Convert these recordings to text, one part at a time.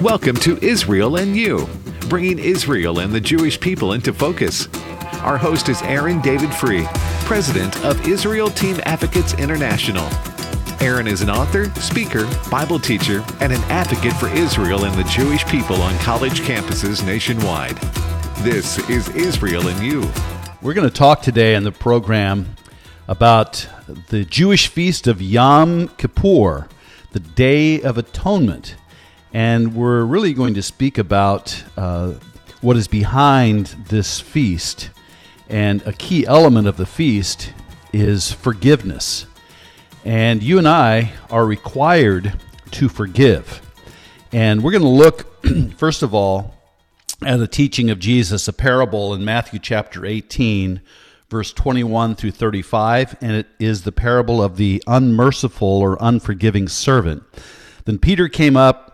Welcome to Israel and You, bringing Israel and the Jewish people into focus. Our host is Aaron David Fruh, president of Israel Team Advocates International. Aaron is an author, speaker, Bible teacher, and an advocate for Israel and the Jewish people on college campuses nationwide. This is Israel and You. We're going to talk today in the program about the Jewish feast of Yom Kippur, the Day of Atonement. And we're really going to speak about uh, what is behind this feast. And a key element of the feast is forgiveness. And you and I are required to forgive. And we're going to look, first of all, at the teaching of Jesus, a parable in Matthew chapter 18, verse 21 through 35, and it is the parable of the unmerciful or unforgiving servant. Then Peter came up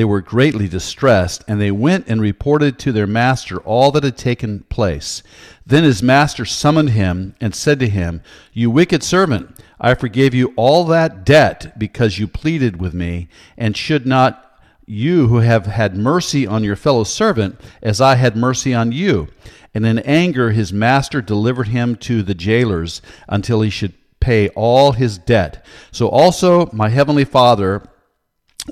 they were greatly distressed, and they went and reported to their master all that had taken place. Then his master summoned him and said to him, You wicked servant, I forgave you all that debt because you pleaded with me, and should not you who have had mercy on your fellow servant as I had mercy on you? And in anger his master delivered him to the jailers until he should pay all his debt. So also my heavenly Father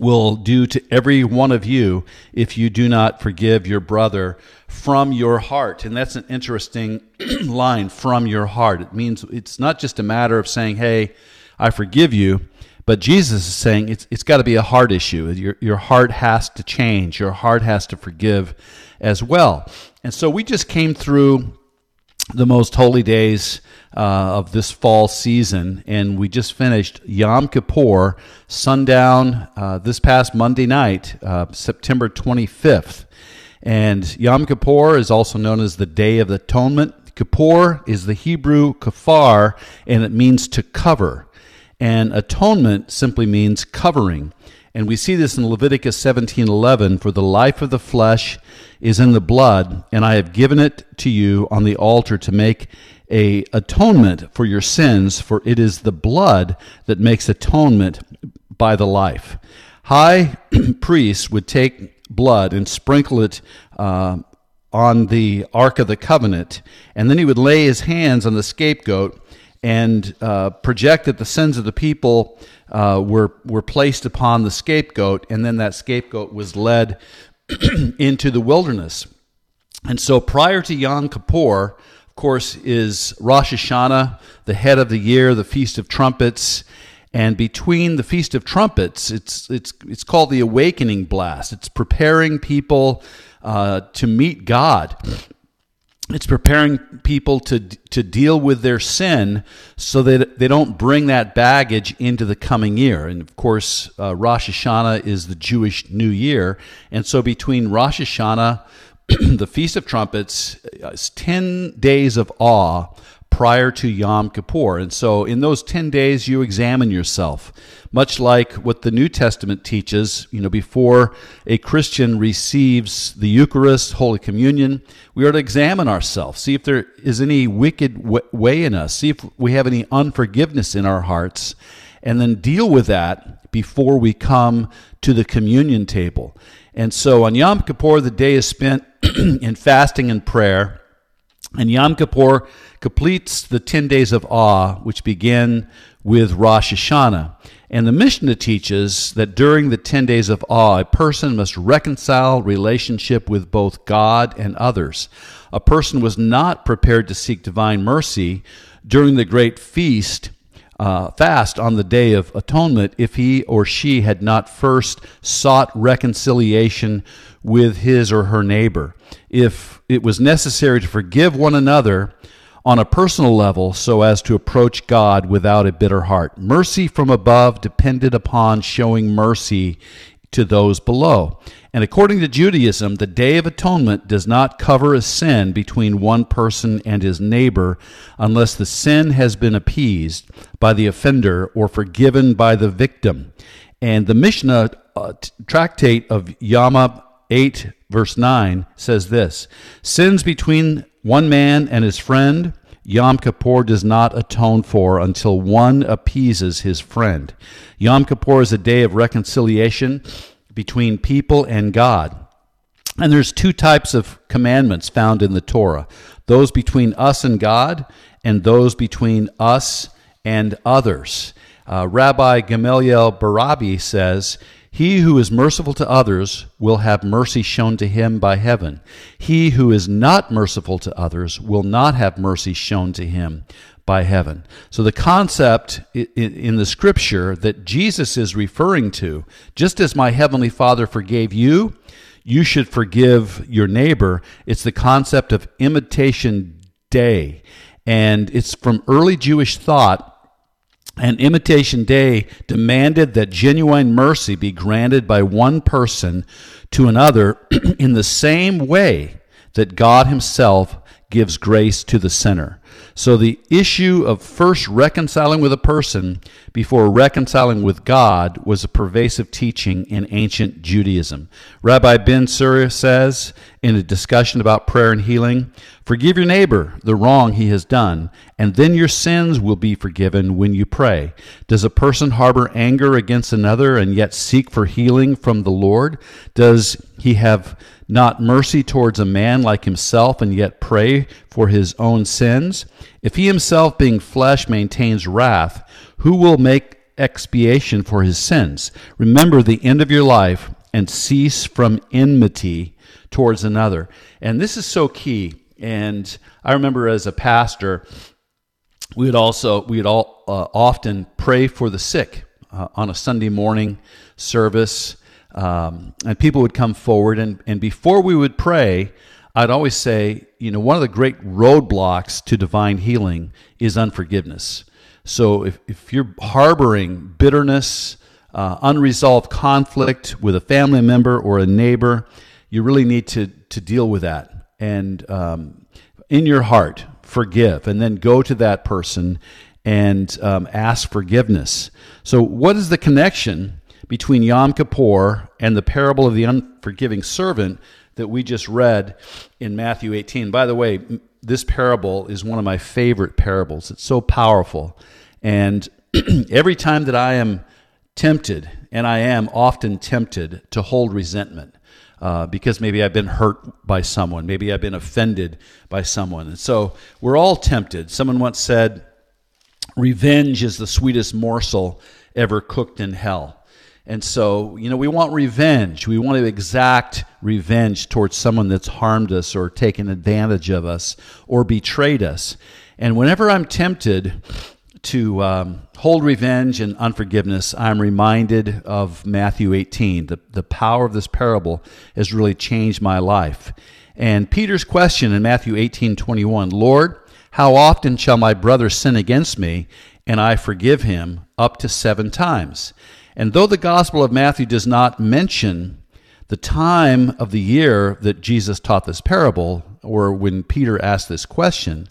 will do to every one of you if you do not forgive your brother from your heart. And that's an interesting line from your heart. It means it's not just a matter of saying, hey, I forgive you. But Jesus is saying it's, it's got to be a heart issue. Your, your heart has to change. Your heart has to forgive as well. And so we just came through the most holy days uh, of this fall season, and we just finished Yom Kippur, sundown uh, this past Monday night, uh, September 25th. And Yom Kippur is also known as the Day of Atonement. Kippur is the Hebrew kafar, and it means to cover. And atonement simply means covering. And we see this in Leviticus 17:11, for the life of the flesh is in the blood, and I have given it to you on the altar to make a atonement for your sins, for it is the blood that makes atonement by the life. High priests would take blood and sprinkle it uh, on the Ark of the Covenant, and then he would lay his hands on the scapegoat and uh, project that the sins of the people uh, were were placed upon the scapegoat, and then that scapegoat was led into the wilderness. And so, prior to Yom Kippur, of course, is Rosh Hashanah, the head of the year, the Feast of Trumpets. And between the Feast of Trumpets, it's, it's, it's called the Awakening Blast. It's preparing people uh, to meet God it's preparing people to to deal with their sin so that they don't bring that baggage into the coming year. And of course, uh, Rosh Hashanah is the Jewish New Year, and so between Rosh Hashanah, the Feast of Trumpets, uh, ten days of awe prior to Yom Kippur. And so in those 10 days, you examine yourself, much like what the New Testament teaches. You know, before a Christian receives the Eucharist, Holy Communion, we are to examine ourselves, see if there is any wicked way in us, see if we have any unforgiveness in our hearts. and then deal with that before we come to the communion table. And so on Yom Kippur, the day is spent in fasting and prayer. And Yom Kippur completes the 10 days of awe, which begin with Rosh Hashanah. And the Mishnah teaches that during the 10 days of awe, a person must reconcile relationship with both God and others. A person was not prepared to seek divine mercy during the great feast uh, fast on the Day of Atonement if he or she had not first sought reconciliation with his or her neighbor. If it was necessary to forgive one another on a personal level so as to approach God without a bitter heart. Mercy from above depended upon showing mercy to those below. And according to Judaism, the Day of Atonement does not cover a sin between one person and his neighbor unless the sin has been appeased by the offender or forgiven by the victim. And the Mishnah uh, tractate of Yoma 8, verse 9 says this Sins between one man and his friend, Yom Kippur does not atone for until one appeases his friend. Yom Kippur is a day of reconciliation between people and God. And there's two types of commandments found in the Torah those between us and God, and those between us and others. Uh, Rabbi Gamaliel Barabi says, He who is merciful to others will have mercy shown to him by heaven. He who is not merciful to others will not have mercy shown to him by heaven. So the concept in the scripture that Jesus is referring to, just as my heavenly Father forgave you, you should forgive your neighbor. It's the concept of imitatio Dei. And it's from early Jewish thought. And Imitatio Dei demanded that genuine mercy be granted by one person to another in the same way that God Himself gives grace to the sinner. So the issue of first reconciling with a person before reconciling with God was a pervasive teaching in ancient Judaism. Rabbi Ben Sira says in a discussion about prayer and healing, forgive your neighbor the wrong he has done, and then your sins will be forgiven when you pray. Does a person harbor anger against another and yet seek for healing from the Lord? Does he have not mercy towards a man like himself and yet pray for his own sins? If he himself, being flesh, maintains wrath, who will make expiation for his sins? Remember the end of your life and cease from enmity towards another. And this is so key. And I remember as a pastor, we would also we would all uh, often pray for the sick uh, on a Sunday morning service. Um, and people would come forward, and, and before we would pray, I'd always say, you know, one of the great roadblocks to divine healing is unforgiveness. So if, if you're harboring bitterness, uh, unresolved conflict with a family member or a neighbor, you really need to, to deal with that. And um, in your heart, forgive, and then go to that person and um, ask forgiveness. So, what is the connection between Yom Kippur and the parable of the unforgiving servant that we just read in Matthew 18. By the way, this parable is one of my favorite parables. It's so powerful. And every time that I am tempted, and I am often tempted to hold resentment, uh, because maybe I've been hurt by someone, maybe I've been offended by someone. And so we're all tempted. Someone once said, Revenge is the sweetest morsel ever cooked in hell. And so, you know, we want revenge. We want to exact revenge towards someone that's harmed us or taken advantage of us or betrayed us. And whenever I'm tempted to um, hold revenge and unforgiveness, I'm reminded of Matthew 18. The, the power of this parable has really changed my life. And Peter's question in Matthew 18 21 Lord, how often shall my brother sin against me and I forgive him? Up to seven times. And though the Gospel of Matthew does not mention the time of the year that Jesus taught this parable, or when Peter asked this question,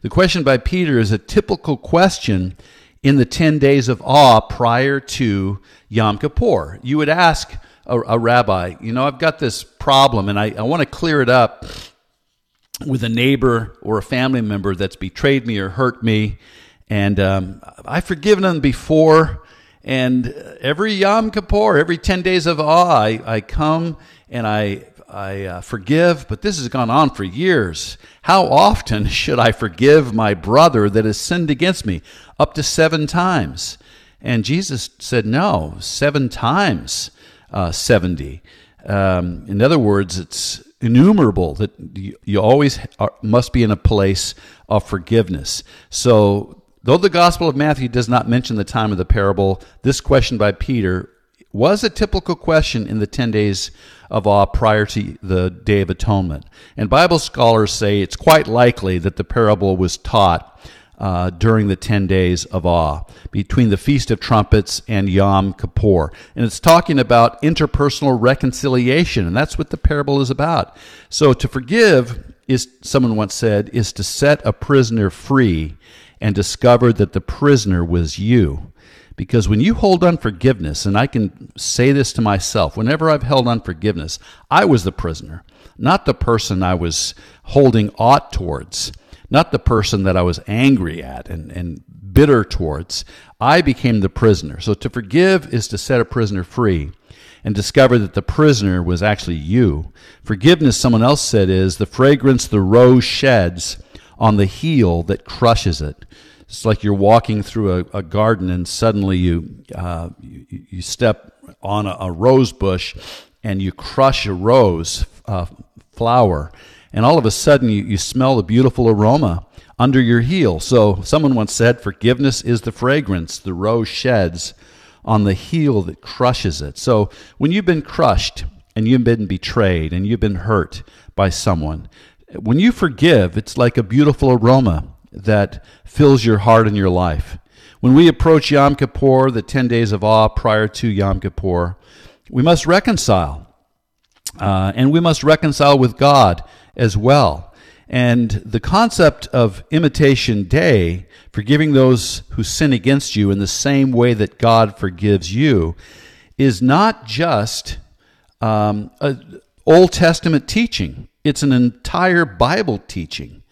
the question by Peter is a typical question in the 10 days of awe prior to Yom Kippur. You would ask a, a rabbi, you know, I've got this problem and I, I want to clear it up with a neighbor or a family member that's betrayed me or hurt me. And um, I've forgiven them before And every Yom Kippur, every 10 days of awe, I, I come and I, I uh, forgive, but this has gone on for years. How often should I forgive my brother that has sinned against me? Up to seven times. And Jesus said, no, seven times uh, 70. Um, in other words, it's innumerable that you, you always are, must be in a place of forgiveness. So, though the Gospel of Matthew does not mention the time of the parable, this question by Peter was a typical question in the 10 days of awe prior to the Day of Atonement. And Bible scholars say it's quite likely that the parable was taught uh, during the 10 days of awe between the Feast of Trumpets and Yom Kippur. And it's talking about interpersonal reconciliation, and that's what the parable is about. So to forgive is, someone once said, is to set a prisoner free and discovered that the prisoner was you. Because when you hold unforgiveness, and I can say this to myself, whenever I've held unforgiveness, I was the prisoner, not the person I was holding aught towards not the person that I was angry at and, and bitter towards. I became the prisoner. So to forgive is to set a prisoner free and discover that the prisoner was actually you. Forgiveness, someone else said, is the fragrance the rose sheds on the heel that crushes it. It's like you're walking through a, a garden and suddenly you, uh, you, you, step on a, a, rose bush and you crush a rose uh, flower and all of a sudden you, you smell the beautiful aroma under your heel. So someone once said, Forgiveness is the fragrance the rose sheds on the heel that crushes it. So when you've been crushed and you've been betrayed and you've been hurt by someone, when you forgive, it's like a beautiful aroma that fills your heart and your life. When we approach Yom Kippur, the 10 days of awe prior to Yom Kippur, we must reconcile. Uh, and we must reconcile with God as well. And the concept of imitatio Dei, forgiving those who sin against you in the same way that God forgives you, is not just um, Old Testament teaching, it's an entire Bible teaching.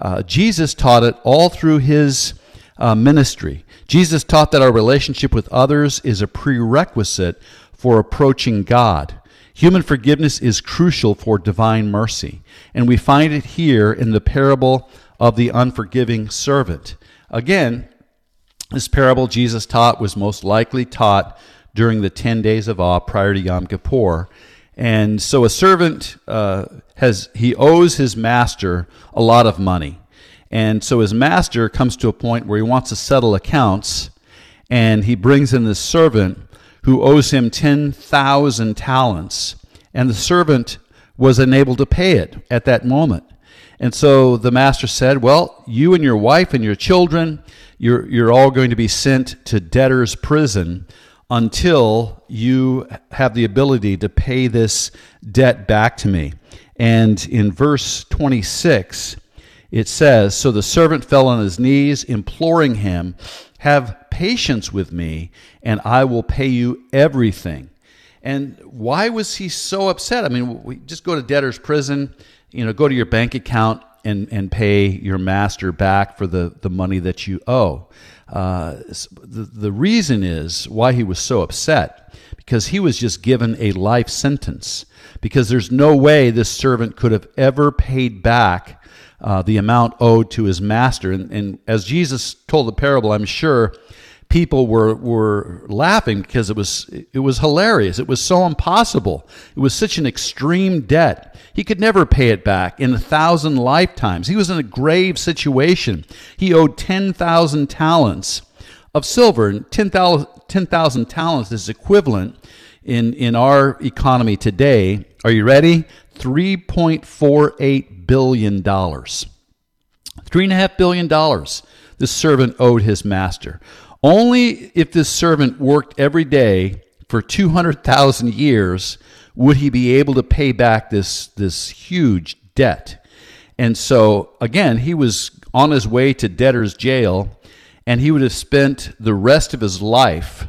Uh, Jesus taught it all through his uh, ministry. Jesus taught that our relationship with others is a prerequisite for approaching God. Human forgiveness is crucial for divine mercy, and we find it here in the parable of the unforgiving servant. Again, this parable Jesus taught was most likely taught during the 10 days of awe prior to Yom Kippur. And so a servant uh, has he owes his master a lot of money. And so his master comes to a point where he wants to settle accounts and he brings in this servant who owes him 10,000 talents, and the servant was unable to pay it at that moment. And so the master said, Well, you and your wife and your children, you're, you're all going to be sent to debtor's prison until you have the ability to pay this debt back to me. And in verse 26, it says, So the servant fell on his knees, imploring him, Have patience with me, and I will pay you everything. And why was he so upset? I mean, we just go to debtor's prison, you know, go to your bank account and, and pay your master back for the, the money that you owe. Uh, the, the reason is why he was so upset because he was just given a life sentence because there's no way this servant could have ever paid back uh, the amount owed to his master. And, and as Jesus told the parable, I'm sure people were were laughing because it was it was hilarious. It was so impossible. It was such an extreme debt. He could never pay it back in a thousand lifetimes. He was in a grave situation. He owed 10,000 talents of silver and 10,000 10, talents is equivalent in in our economy today. Are you ready? 3.48 billion dollars. Three and a half billion dollars this servant owed his master. Only if this servant worked every day for 200,000 years would he be able to pay back this, this huge debt. And so, again, he was on his way to debtor's jail, and he would have spent the rest of his life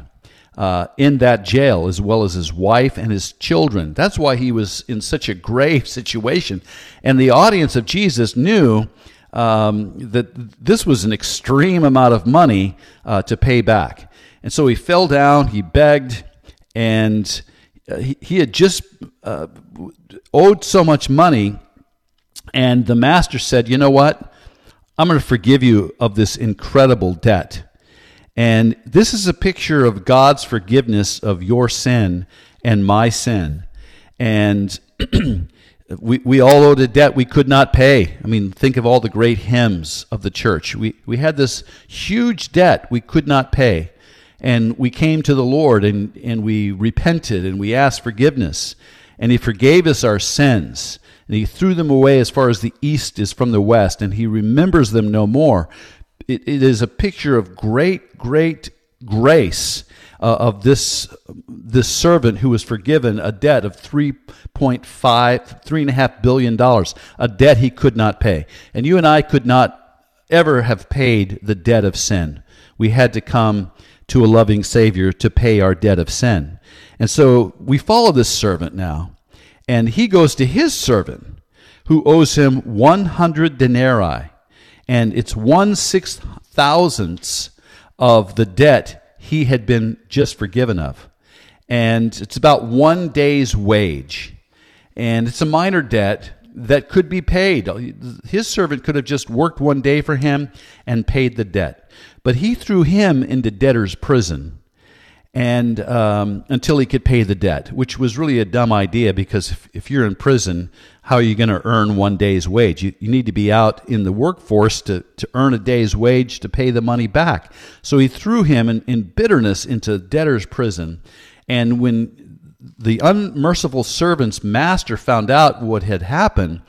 uh, in that jail, as well as his wife and his children. That's why he was in such a grave situation. And the audience of Jesus knew um, that this was an extreme amount of money uh, to pay back. And so he fell down, he begged, and uh, he, he had just uh, owed so much money. And the master said, You know what? I'm going to forgive you of this incredible debt. And this is a picture of God's forgiveness of your sin and my sin. And we, we all owed a debt we could not pay. I mean, think of all the great hymns of the church. We, we had this huge debt we could not pay. And we came to the Lord and, and we repented and we asked forgiveness. And He forgave us our sins. And He threw them away as far as the east is from the west. And He remembers them no more. it, it is a picture of great, great grace uh, of this this servant who was forgiven a debt of 3.5 three and a half billion dollars a debt he could not pay. And you and i could not ever have paid the debt of sin. We had to come to a loving savior to pay our debt of sin. And so we follow this servant now and he goes to his servant who owes him 100 denarii. And it's one six thousandths of the debt he had been just forgiven of. And it's about one day's wage. And it's a minor debt that could be paid. His servant could have just worked one day for him and paid the debt. But he threw him into debtor's prison and um, until he could pay the debt, which was really a dumb idea because if, if you're in prison, how are you going to earn one day's wage? You, you need to be out in the workforce to, to earn a day's wage to pay the money back. So he threw him in, in bitterness into debtor's prison. And when the unmerciful servant's master found out what had happened,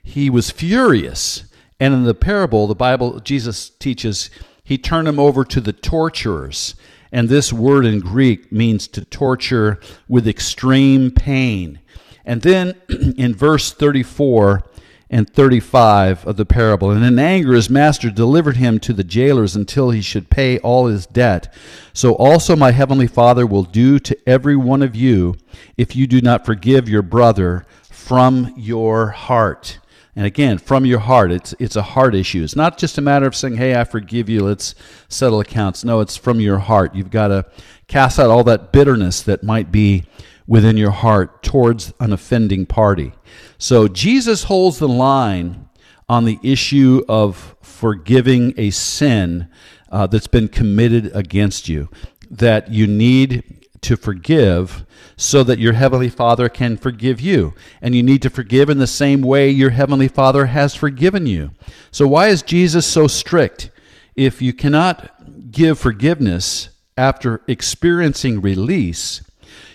he was furious. And in the parable, the Bible, Jesus teaches, he turned him over to the torturers and this word in Greek means to torture with extreme pain. And then in verse 34 and 35 of the parable, and in anger his master delivered him to the jailers until he should pay all his debt. So also my heavenly Father will do to every one of you if you do not forgive your brother from your heart. And again, from your heart, it's it's a heart issue. It's not just a matter of saying, "Hey, I forgive you. Let's settle accounts." No, it's from your heart. You've got to cast out all that bitterness that might be within your heart towards an offending party. So Jesus holds the line on the issue of forgiving a sin uh, that's been committed against you. That you need to forgive so that your Heavenly Father can forgive you. And you need to forgive in the same way your Heavenly Father has forgiven you. So, why is Jesus so strict? If you cannot give forgiveness after experiencing release,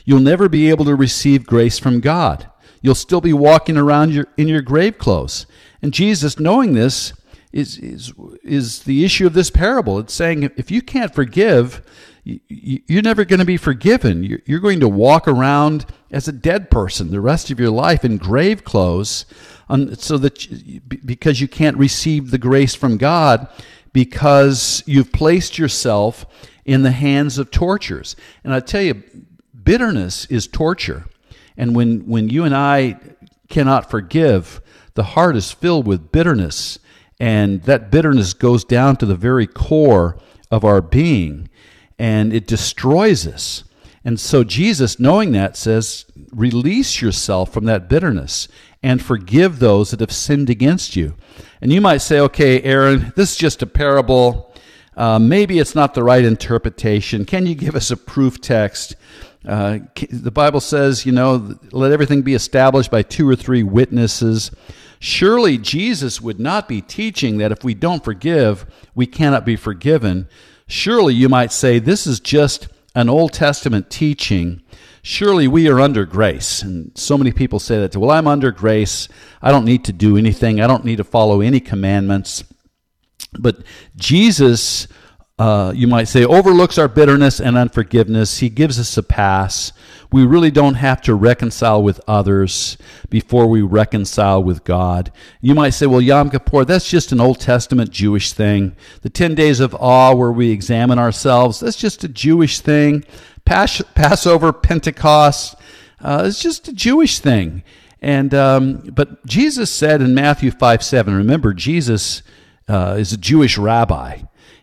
you'll never be able to receive grace from God. You'll still be walking around your, in your grave clothes. And Jesus, knowing this, is, is, is the issue of this parable. It's saying if you can't forgive, you're never going to be forgiven. You're going to walk around as a dead person the rest of your life in grave clothes, so that because you can't receive the grace from God because you've placed yourself in the hands of tortures. And I tell you, bitterness is torture. And when, when you and I cannot forgive, the heart is filled with bitterness. And that bitterness goes down to the very core of our being and it destroys us. And so Jesus, knowing that, says, release yourself from that bitterness and forgive those that have sinned against you. And you might say, okay, Aaron, this is just a parable. Uh, maybe it's not the right interpretation. Can you give us a proof text? Uh, the Bible says, you know, let everything be established by two or three witnesses. Surely Jesus would not be teaching that if we don't forgive, we cannot be forgiven. Surely you might say this is just an Old Testament teaching. Surely we are under grace. And so many people say that. Well, I'm under grace. I don't need to do anything. I don't need to follow any commandments. But Jesus uh, you might say, overlooks our bitterness and unforgiveness. He gives us a pass. We really don't have to reconcile with others before we reconcile with God. You might say, well, Yom Kippur, that's just an Old Testament Jewish thing. The 10 days of awe where we examine ourselves, that's just a Jewish thing. Pas- Passover, Pentecost, uh, it's just a Jewish thing. And um, but Jesus said in Matthew 5 7, remember, Jesus uh, is a Jewish rabbi.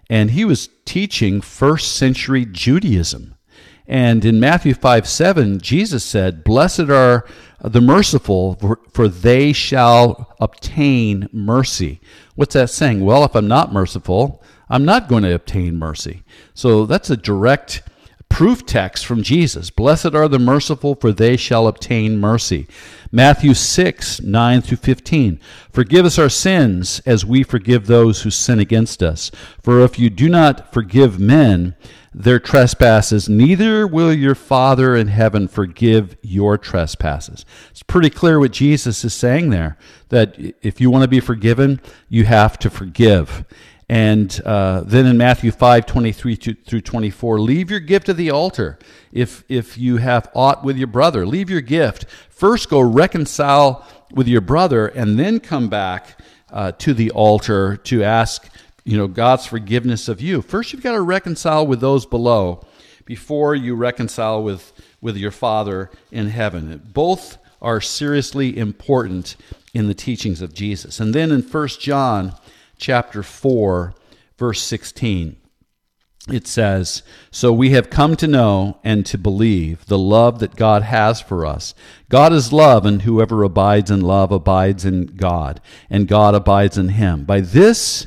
and he was teaching first century Judaism. And in Matthew 5 7, Jesus said, Blessed are the merciful, for, they shall obtain mercy. What's that saying? Well, if I'm not merciful, I'm not going to obtain mercy. So that's a direct proof text from Jesus. Blessed are the merciful, for they shall obtain mercy. Matthew 6, 9 through 15. Forgive us our sins as we forgive those who sin against us. For if you do not forgive men, their trespasses, neither will your Father in heaven forgive your trespasses. It's pretty clear what Jesus is saying there that if you want to be forgiven, you have to forgive. And uh, then in Matthew 5 23 through 24, leave your gift at the altar. If, if you have aught with your brother, leave your gift. First go reconcile with your brother, and then come back uh, to the altar to ask you know, God's forgiveness of you. First, you've got to reconcile with those below before you reconcile with, with your Father in heaven. Both are seriously important in the teachings of Jesus. And then in 1 John chapter 4, verse 16, it says, So we have come to know and to believe the love that God has for us. God is love, and whoever abides in love abides in God, and God abides in him. By this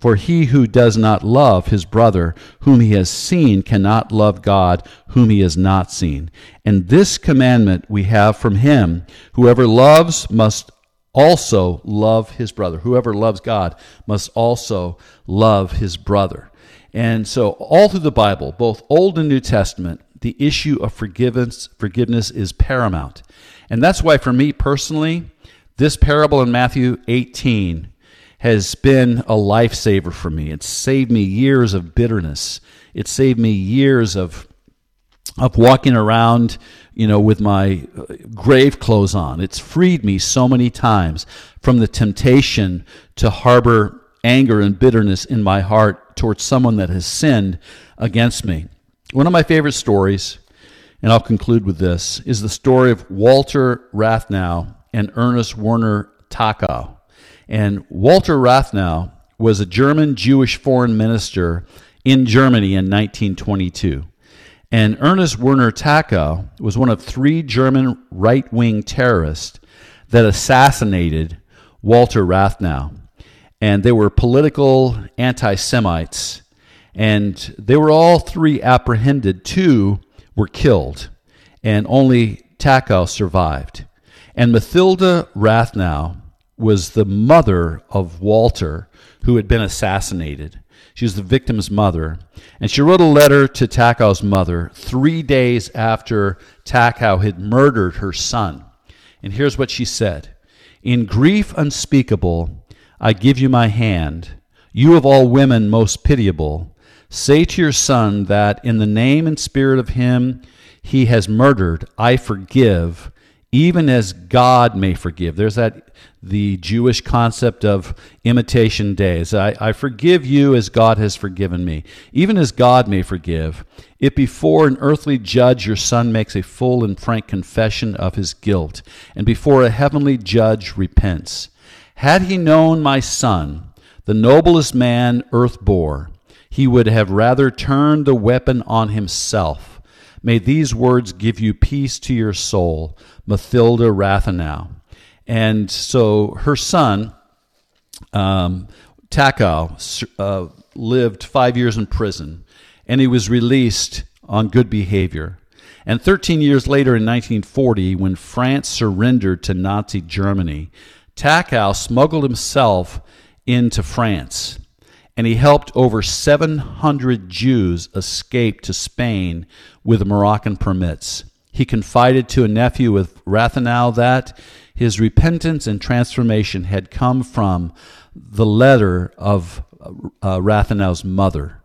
for he who does not love his brother whom he has seen cannot love God whom he has not seen. And this commandment we have from him whoever loves must also love his brother. Whoever loves God must also love his brother. And so, all through the Bible, both Old and New Testament, the issue of forgiveness, forgiveness is paramount. And that's why, for me personally, this parable in Matthew 18 has been a lifesaver for me. It's saved me years of bitterness. It saved me years of of walking around, you know, with my uh, grave clothes on. It's freed me so many times from the temptation to harbor anger and bitterness in my heart towards someone that has sinned against me. One of my favorite stories, and I'll conclude with this, is the story of Walter Rathenau and Ernest Werner Techow. And Walter Rathenau was a German Jewish foreign minister in Germany in 1922. And Ernest Werner Techow was one of three German right wing terrorists that assassinated Walter Rathenau. And they were political anti Semites. And they were all three apprehended. Two were killed, and only Techow survived. And Mathilda Rathenau was the mother of Walter, who had been assassinated. She was the victim's mother. And she wrote a letter to Techow's mother three days after Techow had murdered her son. And here's what she said In grief unspeakable, I give you my hand. You of all women most pitiable, say to your son that in the name and spirit of him he has murdered, I forgive, even as God may forgive. There's that the Jewish concept of imitation days. I, I, forgive you as God has forgiven me, even as God may forgive. If before an earthly judge your son makes a full and frank confession of his guilt, and before a heavenly judge repents. Had he known my son, the noblest man earth bore, he would have rather turned the weapon on himself. May these words give you peace to your soul, Mathilda Rathenau. And so her son, um, Techow, uh, lived five years in prison, and he was released on good behavior. And 13 years later, in 1940, when France surrendered to Nazi Germany, Techow smuggled himself into France, and he helped over 700 Jews escape to Spain with Moroccan permits. He confided to a nephew of Rathenau that his repentance and transformation had come from the letter of uh, Rathenau's mother.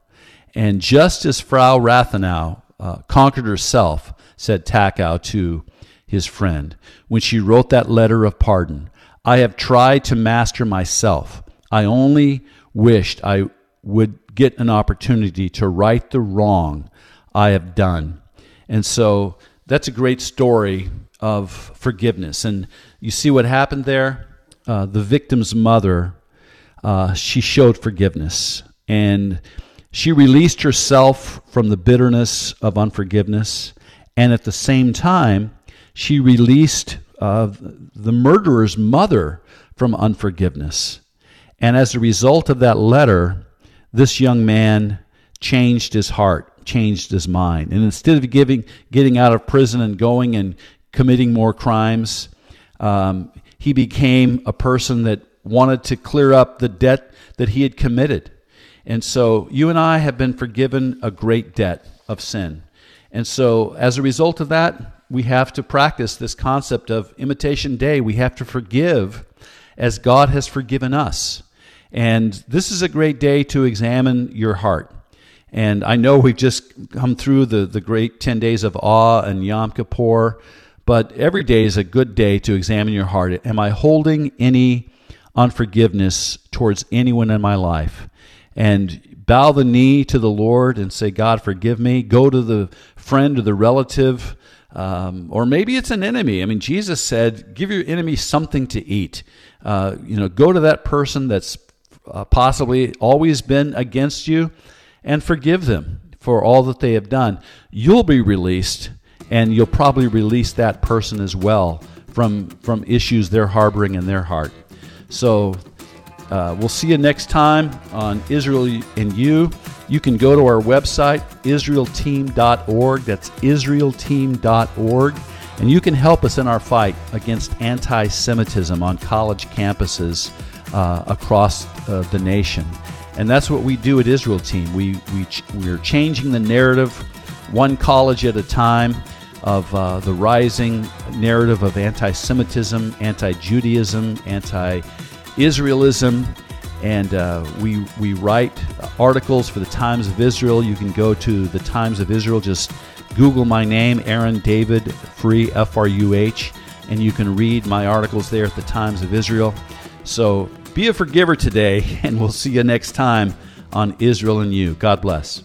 And just as Frau Rathenau uh, conquered herself, said Techow to his friend, when she wrote that letter of pardon, I have tried to master myself. I only wished I would get an opportunity to right the wrong I have done. And so that's a great story of forgiveness. And you see what happened there? Uh, the victim's mother, uh, she showed forgiveness. And she released herself from the bitterness of unforgiveness. And at the same time, she released uh, the murderer's mother from unforgiveness. And as a result of that letter, this young man changed his heart, changed his mind. And instead of giving, getting out of prison and going and committing more crimes, um, he became a person that wanted to clear up the debt that he had committed. And so you and I have been forgiven a great debt of sin. And so as a result of that, we have to practice this concept of imitatio Dei. We have to forgive as God has forgiven us. And this is a great day to examine your heart. And I know we've just come through the, the great 10 days of awe and Yom Kippur, but every day is a good day to examine your heart. Am I holding any unforgiveness towards anyone in my life? And bow the knee to the Lord and say, God, forgive me. Go to the friend or the relative, um, or maybe it's an enemy. I mean, Jesus said, give your enemy something to eat. Uh, you know, go to that person that's uh, possibly always been against you and forgive them for all that they have done. You'll be released, and you'll probably release that person as well from, from issues they're harboring in their heart. So uh, we'll see you next time on Israel and You. You can go to our website, israelteam.org. That's israelteam.org. And you can help us in our fight against anti Semitism on college campuses uh, across uh, the nation. And that's what we do at Israel Team. We, we ch- we're changing the narrative one college at a time of uh, the rising narrative of anti Semitism, anti Judaism, anti Israelism. And uh, we, we write articles for the Times of Israel. You can go to the Times of Israel, just Google my name, Aaron David Fruh, F R U H, and you can read my articles there at the Times of Israel. So be a forgiver today, and we'll see you next time on Israel and You. God bless.